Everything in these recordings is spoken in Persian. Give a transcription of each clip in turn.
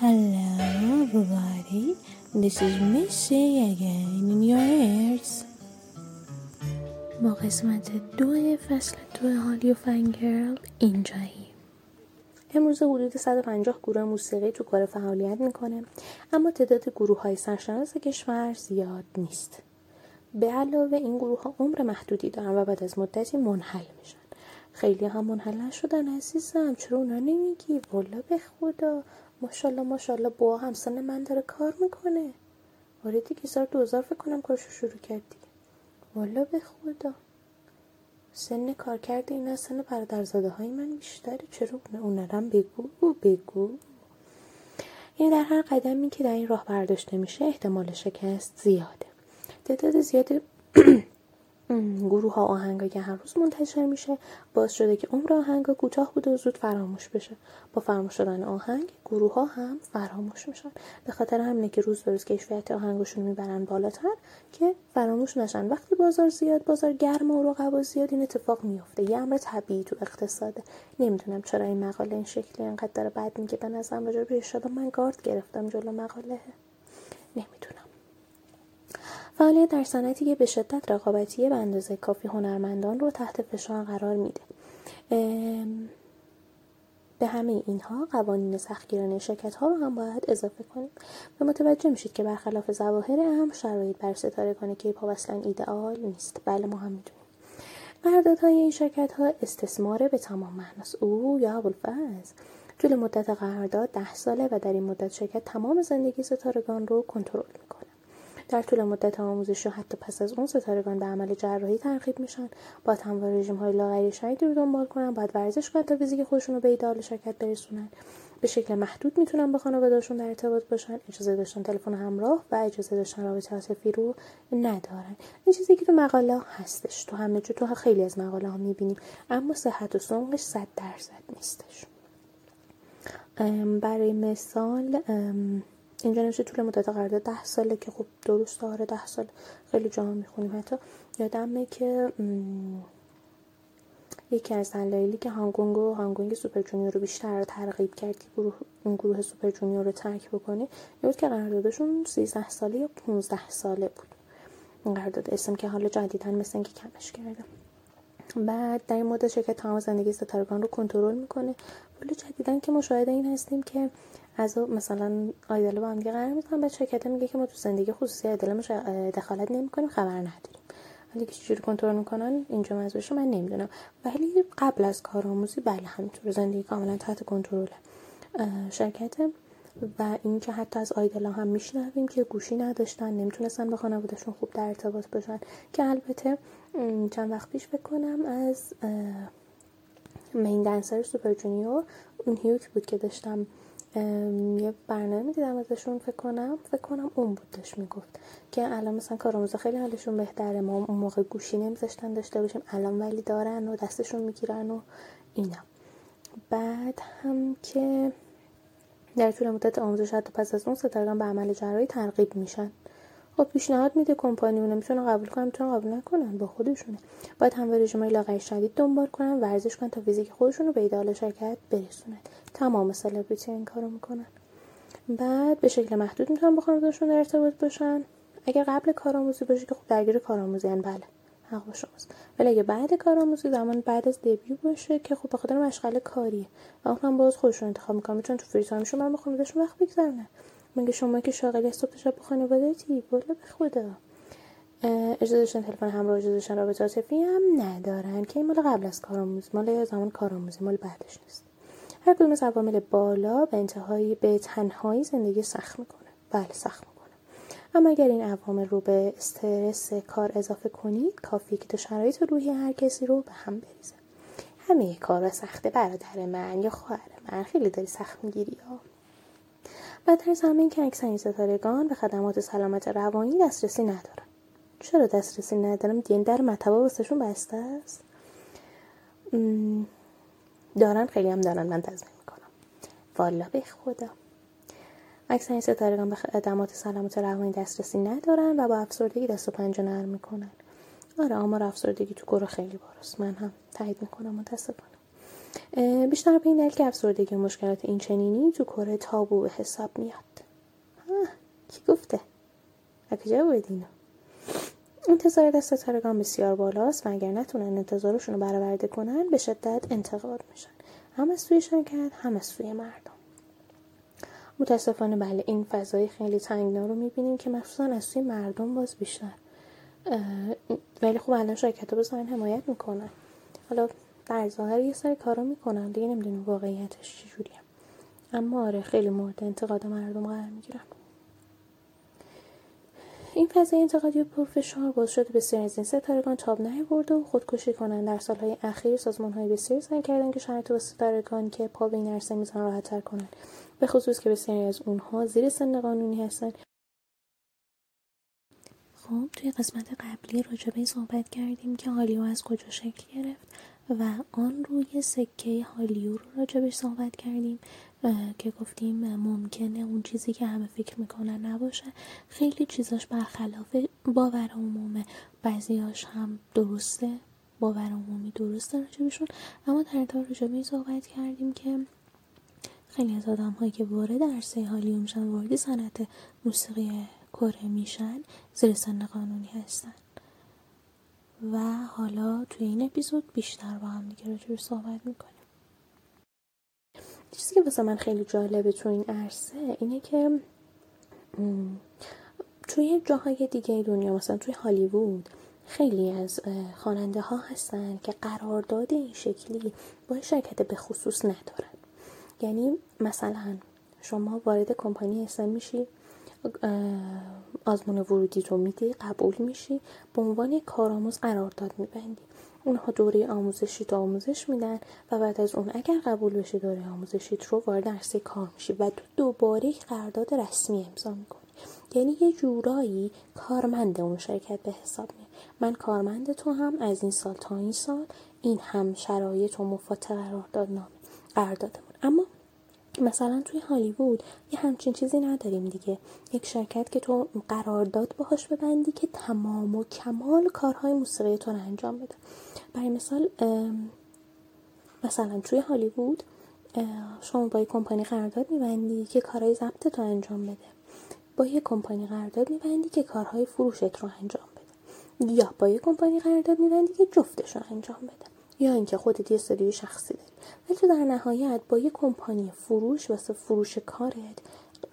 Hello everybody, this is Missy again in your ears. با قسمت دو فصل دو هالیو فنگرل اینجایی. امروز حدود 150 گروه موسیقی تو کار فعالیت می‌کنه اما تعداد گروه های سرشناس کشور زیاد نیست. به علاوه این گروه ها عمر محدودی دارن و بعد از مدتی منحل میشن. خیلی هم منحل نشدن عزیزم چرا اونا نمیگی؟ والا به خدا. ماشاءالله ماشاءالله با هم سن من داره کار می‌کنه. آره دیگه سال دوزار فکر کنم کارشو شروع کردی. والا به خدا. سن کار کرده این سن برادرزاده های من بیشتره. چرا اونرم بگو؟ بگو. این در هر قدمی که در این راه برداشته میشه احتمال شکست زیاده. تعداد زیاد گروه ها آهنگا که هر روز منتشر میشه باز شده که عمر آهنگا کوتاه بوده و زود فراموش بشه. با فراموش شدن آهنگ گروه ها هم فراموش میشن. به خاطر همینه که روز به روز کیفیت آهنگشون می‌برن بالاتر که فراموش نشن. وقتی بازار زیاد بازار گرم و رقبا زیاد این اتفاق میفته یه امر طبیعی تو اقتصاده. نمی‌دونم چرا این مقاله این شکلی انقدر داره بد میگه. به نظرم من گارد گرفتم جلو مقاله. نمی‌دونم. فعالیت در صنعتی که به شدت رقابتی به اندازه کافی هنرمندان رو تحت فشار قرار میده. به همه اینها قوانین سختگیرانه شرکت ها رو هم باید اضافه کنیم. و متوجه میشید که برخلاف ظواهر اهم شرایط بر ستارگان کیپ ها اصلا ایدئال نیست. بله ما هم می‌دونیم. قراردادهای این شرکت ها استثماره به تمام معناست. او یا ابوالفضل. طول مدت قرارداد ده ساله و در این مدت شرکت تمام زندگی ستارگان رو کنترل می‌کنه. در طول مدت آموزش و حتی پس از اون ستارگان به عمل جراحی ترغیب میشن. با هموار رژیم های لاغری شدیدی رو دنبال کنن باید ورزش کنن تا فیزیک خودشون رو به ایدال شرکت برسونن. به شکل محدود می‌تونن با خانوادهشون در ارتباط باشن. اجازه داشتن تلفن همراه و اجازه داشتن رابطه عاطفی رو ندارن. این چیزی که تو مقاله هستش. تو همه جو تو خیلی از مقاله ها می‌بینیم. اما صحت و سنقش صد درصد نیستش. برای مثال اینجا نمیشه طول مدت قرارداد ده ساله که خب درست آره ده سال خیلی جا می‌خونیم حتی. یادمه که یکی از دلایلی که هانگونگ و هانگونگ Super Junior رو بیشتر ترغیب کرد که گروه اون گروه Super Junior رو ترک بکنه بود که قراردادشون 13 ساله یا 15 ساله بود. این قرارداد SM که حالا جدیدن مثل اینکه کمش کرده. بعد در این مدت شرکت تمام زندگی ستارگان رو کنترل می‌کنه. ولی جدیدن که مشاهده این هستیم که از مثلا idol با هم قرار می‌کنن بعد شرکت میگه که ما تو زندگی خصوصی idol دخالت نمی‌کنیم خبر نداریم. ولی که چجوری کنترل می‌کنن؟ اینجا موضوعش من نمی‌دونم. ولی قبل از کارآموزی بله همینطور زندگی کاملا تحت کنترل شرکت و اینکه حتی از آیدلا هم میشنویم که گوشی نداشتن نمی‌تونستن با خانوادهشون خوب در ارتباط باشن. که البته چند وقت پیش بکنم از مین دنسر سوپر جونیور اون هیوک بود که داشتم یه برنامه دیدم ازشون فکر کنم فکر کنم اون بود داشت می‌گفت که الان مثلا کارآموزا خیلی حالشون بهتره ما اون موقع گوشی نمیذاشتن داشته باشیم الان ولی دارن و دستشون می‌گیرن و اینا. بعد هم که در طول مدت آموزش حتی پس از اون ستارگان به عمل جراحی ترغیب میشن. خب پیشنهاد میده کمپانی اون می‌تونه قبول کنن می‌تونه قبول نکنن با خودشونه. باید هم رژیم لاغر شدید دنبال کنن ورزش کنن تا فیزیک خودشون رو به ایدال شرکت برسونن. تمام سلبریتی این کارو می‌کنن. بعد به شکل محدود می‌تونن با خانوادهشون ارتباط باشن. اگر قبل کارآموزی باشه که خب درگیر کارآموزی بله. حق شماست. ولی اگه بعد کارآموزی زمان بعد از دبیو باشه که خب به خاطر مشغله کاریه. و اون هم باز خودشون انتخاب می‌کنن می‌تونن تو فری تایمشون من با خانوادهشون وقت بگذرونن مگه شما که شاغلی صبح شب با خانواده‌تی بالا به خدا. اجازه داشتن تلفن همراه اجازه داشتن رابطه عاطفی هم ندارن که این مال قبل از کارآموزی مال زمان کارآموزی مال بعدش نیست. هر کدوم از عوامل بالا به انتهایی به تنهایی زندگی سخت می‌کنه. بله سخت می‌کنه. اما اگر این عوامل رو به استرس کار اضافه کنید کافیه که تا شرایط روحی هر کسی رو به هم بریزه. همه کار سخته برادر من یا خواهر من خیلی داری سخت می‌گیری ها بدتر از همه که اکثر این ستارگان به خدمات سلامت روانی دسترسی ندارن. چرا دسترسی ندارم دین در مطبا واسهشون بسته است؟ دارن خیلی هم دارن من تضمین می‌کنم. والا به خدا. اکثر ستارگان به خدمات سلامت روانی دسترسی ندارن و با افسردگی دست و پنجه نرم می‌کنن. آره آمار افسردگی تو گروه خیلی باراست من هم تایید می‌کنم متاسفانه. بیشتر به این دلیل که افسردگی و مشکلات این چنینی تو کره تابو به حساب میاد. کی گفته؟ کجا بود اینو؟ انتظار از ستارگان بسیار بالاست و اگر نتونن انتظارشون رو برآورده کنن به شدت انتقاد میشن. هم از سوی شرکت هم از سوی مردم. متاسفانه بله این فضای خیلی تنگنا رو می‌بینیم که مخصوصا از سوی مردم باز بیشتر. ولی خب الان شرکت ها بزنن حمایت می‌کنن. حالا در ظاهر یه سری کارا می‌کنن دیگه نمی‌دونیم واقعیتش چجوریه. اما آره خیلی مورد انتقاد مردم قرار می‌گیرن این فضای انتقادی پرفشار باعث شده بسیاری از این ستارگان تاب نیاورده و خودکشی کنند. در سالهای اخیر سازمان های بسیاری سعی کردن که شرط و ستارگان که پا به این عرصه میزن راحتتر کنند. به خصوص که بسیاری از اونها زیر سن قانونی هستند. خب توی قسمت قبلی راجبه صحبت کردیم که هالیو از کجا شکل گرفت و آن روی سکه هالیو رو راجبش صحبت کردیم. که گفتیم ممکنه اون چیزی که همه فکر می‌کنن نباشه. خیلی چیزاش برخلاف باور عمومه. بعضیاش هم درسته. باور عمومی درسته راجبشون. اما در تا راجبه صحبت کردیم که خیلی از آدم هایی که وارد عرصه هالیو میشن وارد صنعت موسیقی کره میشن زیر سن قانونی هستن. و حالا توی این اپیزود بیشتر با هم دیگه راجبش صحبت می‌کنیم. چیزی که واسه من خیلی جالبه تو این عرصه اینه که توی جاهای دیگه دنیا مثلا توی هالیوود خیلی از خواننده ها هستن که قرارداد این شکلی با شرکت به خصوص ندارن. یعنی مثلا شما وارد کمپانی اسم میشی آزمون ورودی رو میدی قبول میشی؟ به عنوان کارآموز قرارداد میبندی. اونها دوره آموزشی تو آموزش میدن و بعد از اون اگر قبول بشی دوره آموزشیت رو وارد عرصه کار میشی و تو دوباره قرارداد رسمی امضا می‌کنی. یعنی یه جورایی کارمند اون شرکت به حساب میاد. من کارمند تو هم از این سال تا این سال این هم شرایط و مفات قرارداد نامه قراردادمون. اما مثلا توی هالیوود یه همچین چیزی نداریم دیگه. یک شرکت که تو قرارداد باهاش ببندی که تمام و کمال کارهای موسیقی تو رو انجام بده. برای مثال مثلا توی هالیوود شما با یک کمپانی قرارداد میبندی که کارهای ضبط تو انجام بده. با یک کمپانی قرارداد میبندی که کارهای فروشت رو انجام بده. یا با یک کمپانی قرارداد میبندی که جفتش رو انجام بده. یا اینکه خودت یه استودیو شخصی داری. ولی تو در نهایت با یه کمپانی فروش واسه فروش کارت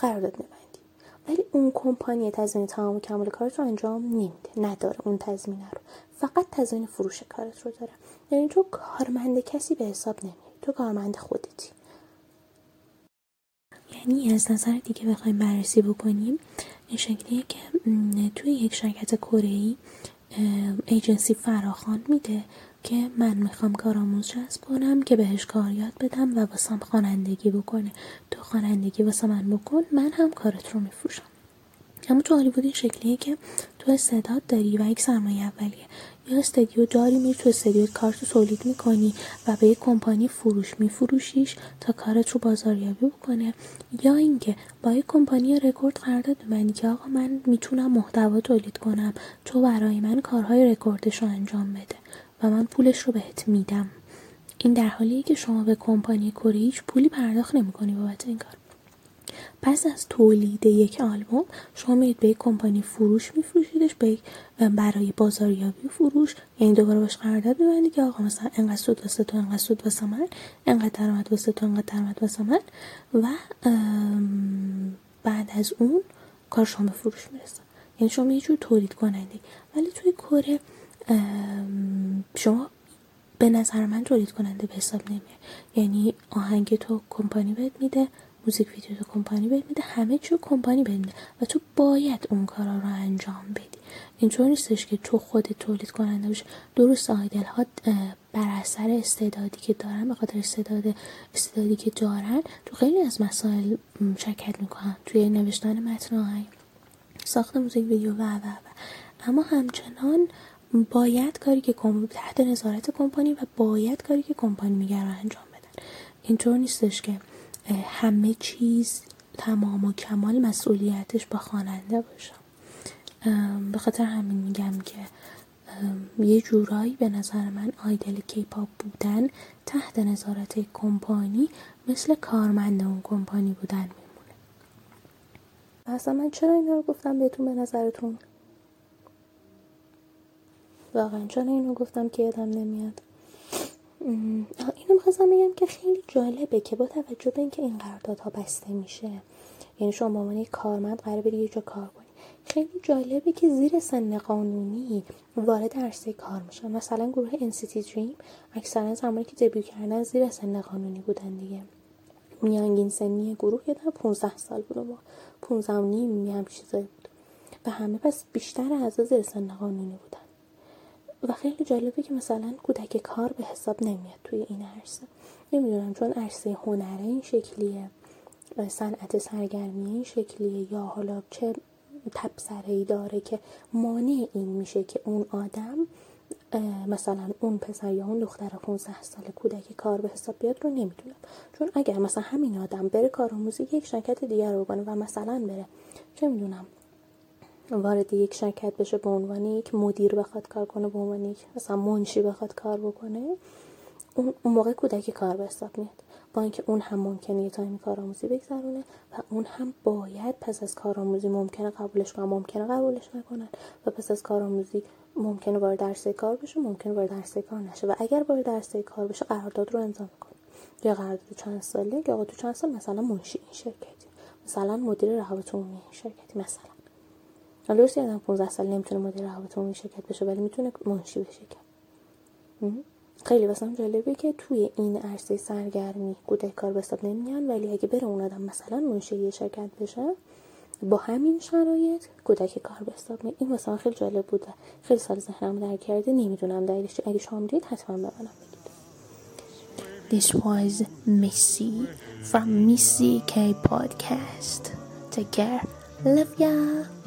قرارداد میبندی. ولی اون کمپانی تضمین تمام و کمال کارت رو انجام نمیده. نداره اون تضمینه رو. فقط تضمین فروش کارت رو داره. یعنی تو کارمند کسی به حساب نمیری. تو کارمند خودتی. یعنی از نظر دیگه بخوایم بررسی بکنیم این شکلیه که توی یک شرکت کره ایجنسی فراخوان میده. که من می‌خوام کارآموز جذب کنم که بهش کار یاد بدم و واسم خوانندگی بکنه. تو خوانندگی واسه من بکن من هم کارت رو میفروشم. اما تو هالیوود این شکلیه که تو استعداد داری و یک سرمایه اولیه. یا استدیو داری میری تو استدیو کارت تولید می‌کنی و به یک کمپانی فروش میفروشیش تا کارت رو بازاریابی بکنه. یا اینکه با یک کمپانی رکورد قرارداد ببندی که آقا من می‌تونم محتوا تولید کنم. تو برای من کارهای رکوردش رو انجام بده. و من پولش رو بهت میدم. این در حالیه که شما به کمپانی کره هیچ پولی پرداخت نمی‌کنی بابت این کار. پس از تولید یک آلبوم شما میرید به یک کمپانی فروش میفروشیدش به برای بازاریابی فروش یعنی دوباره باش قرارداد میبندی که آقا مثلا انقدر سود واسه تو انقدر سود واسه من انقدر درآمد واسه تو انقدر درآمد واسه من. و بعد از اون کار شما به فروش می‌رسه. یعنی شما یه جور تولید کنندی ولی توی کره شما به نظر من تولید کننده به حساب نمیه یعنی آهنگ تو کمپانی بهت میده موزیک ویدیو تو کمپانی بهت میده همه چی کمپانی بهت میده و تو باید اون کارا رو انجام بدی. اینطور نیستش که تو خودت تولید کننده باشی. درست آیدل ها بر اثر استعدادی که دارن به خاطر استعداد استعدادی که دارن تو خیلی از مسائل شرکت می‌کنن. توی نوشتن متن آهنگ ساخت موزیک ویدیو و و و. اما همچنان باید کاری که تحت نظارت کمپانی و باید کاری که کمپانی میگه رو انجام بدن. اینطور نیستش که همه چیز تمام و کمال مسئولیتش با خواننده باشه. به خاطر همین میگم که یه جورایی به نظر من آیدل کیپاپ بودن تحت نظارت کمپانی مثل کارمند اون کمپانی بودن میمونه. اصلا من چرا اینا رو گفتم بهتون به نظرتون؟ واقعا. چرا اینو گفتم که یادم نمیاد. اینو می‌خواستم بگم که خیلی جالبه که با توجه به اینکه این قراردادها بسته میشه یعنی شما به کارمند قرار بری یه جا کار کنی. خیلی جالبه که زیر سن قانونی وارد عرصه کار میشن. مثلا گروه انسیتی دریم اکثرا زمانی که دبیو کردن زیر سن قانونی بودن دیگه. میانگین سنی گروه یه 15 سال بود ما 15 و نیم چیزایی بود. و همه پس بیشتر از زیر سن قانونی بودن. و خیلی جالبه که مثلا کودک کار به حساب نمیاد توی این عرصه. نمی‌دونم چون عرصه هنره این شکلیه صنعت سرگرمی این شکلیه یا حالا چه تبصره ای داره که مانع این میشه که اون آدم مثلا اون پسر یا اون دختر 15 سال کودک کار به حساب بیاد رو نمی‌دونم. چون اگر مثلا همین آدم بره کارآموزی یک شرکت دیگر رو بکنه و مثلا بره چه می‌دونم وارد یک شرکت بشه به عنوان یک مدیر بخواد کار کنه به عنوان یک مثلا منشی بخواد کار بکنه اون موقع کودک کار به حساب میاد. با اینکه اون هم ممکنه یه تایم کارآموزی بگذرونه و اون هم باید پس از کارآموزی ممکنه قبولش کنن ممکنه قبولش نکنن و پس از کارآموزی ممکنه وارد درسه کار بشه ممکنه وارد درسه کار نشه و اگر وارد درسه کار بشه قرارداد رو امضا می‌کنه. یا قرارداد چند ساله یا تو چند سال مثلا منشی این شرکتی. مثلا مدیر روابط عمومی شرکتی مثلا. حالا درسته آدم 15 سال نمی‌تونه مدیر روابط عمومی شرکت بشه ولی می‌تونه منشی بشه خیلی واسم جالبه که توی این عرصه سرگرمی کودک کار به نمیان ولی اگه بره اون آدم مثلا منشی شرکت بشه با همین شرایط کودک کار به حساب این واسه خیلی جالب بوده خیلی سال ذهنم در کرده نمی‌دونم دلیلش اگه شما دید حتما به منم بگید This was Missy from Missy K Podcast. Take care. Love ya.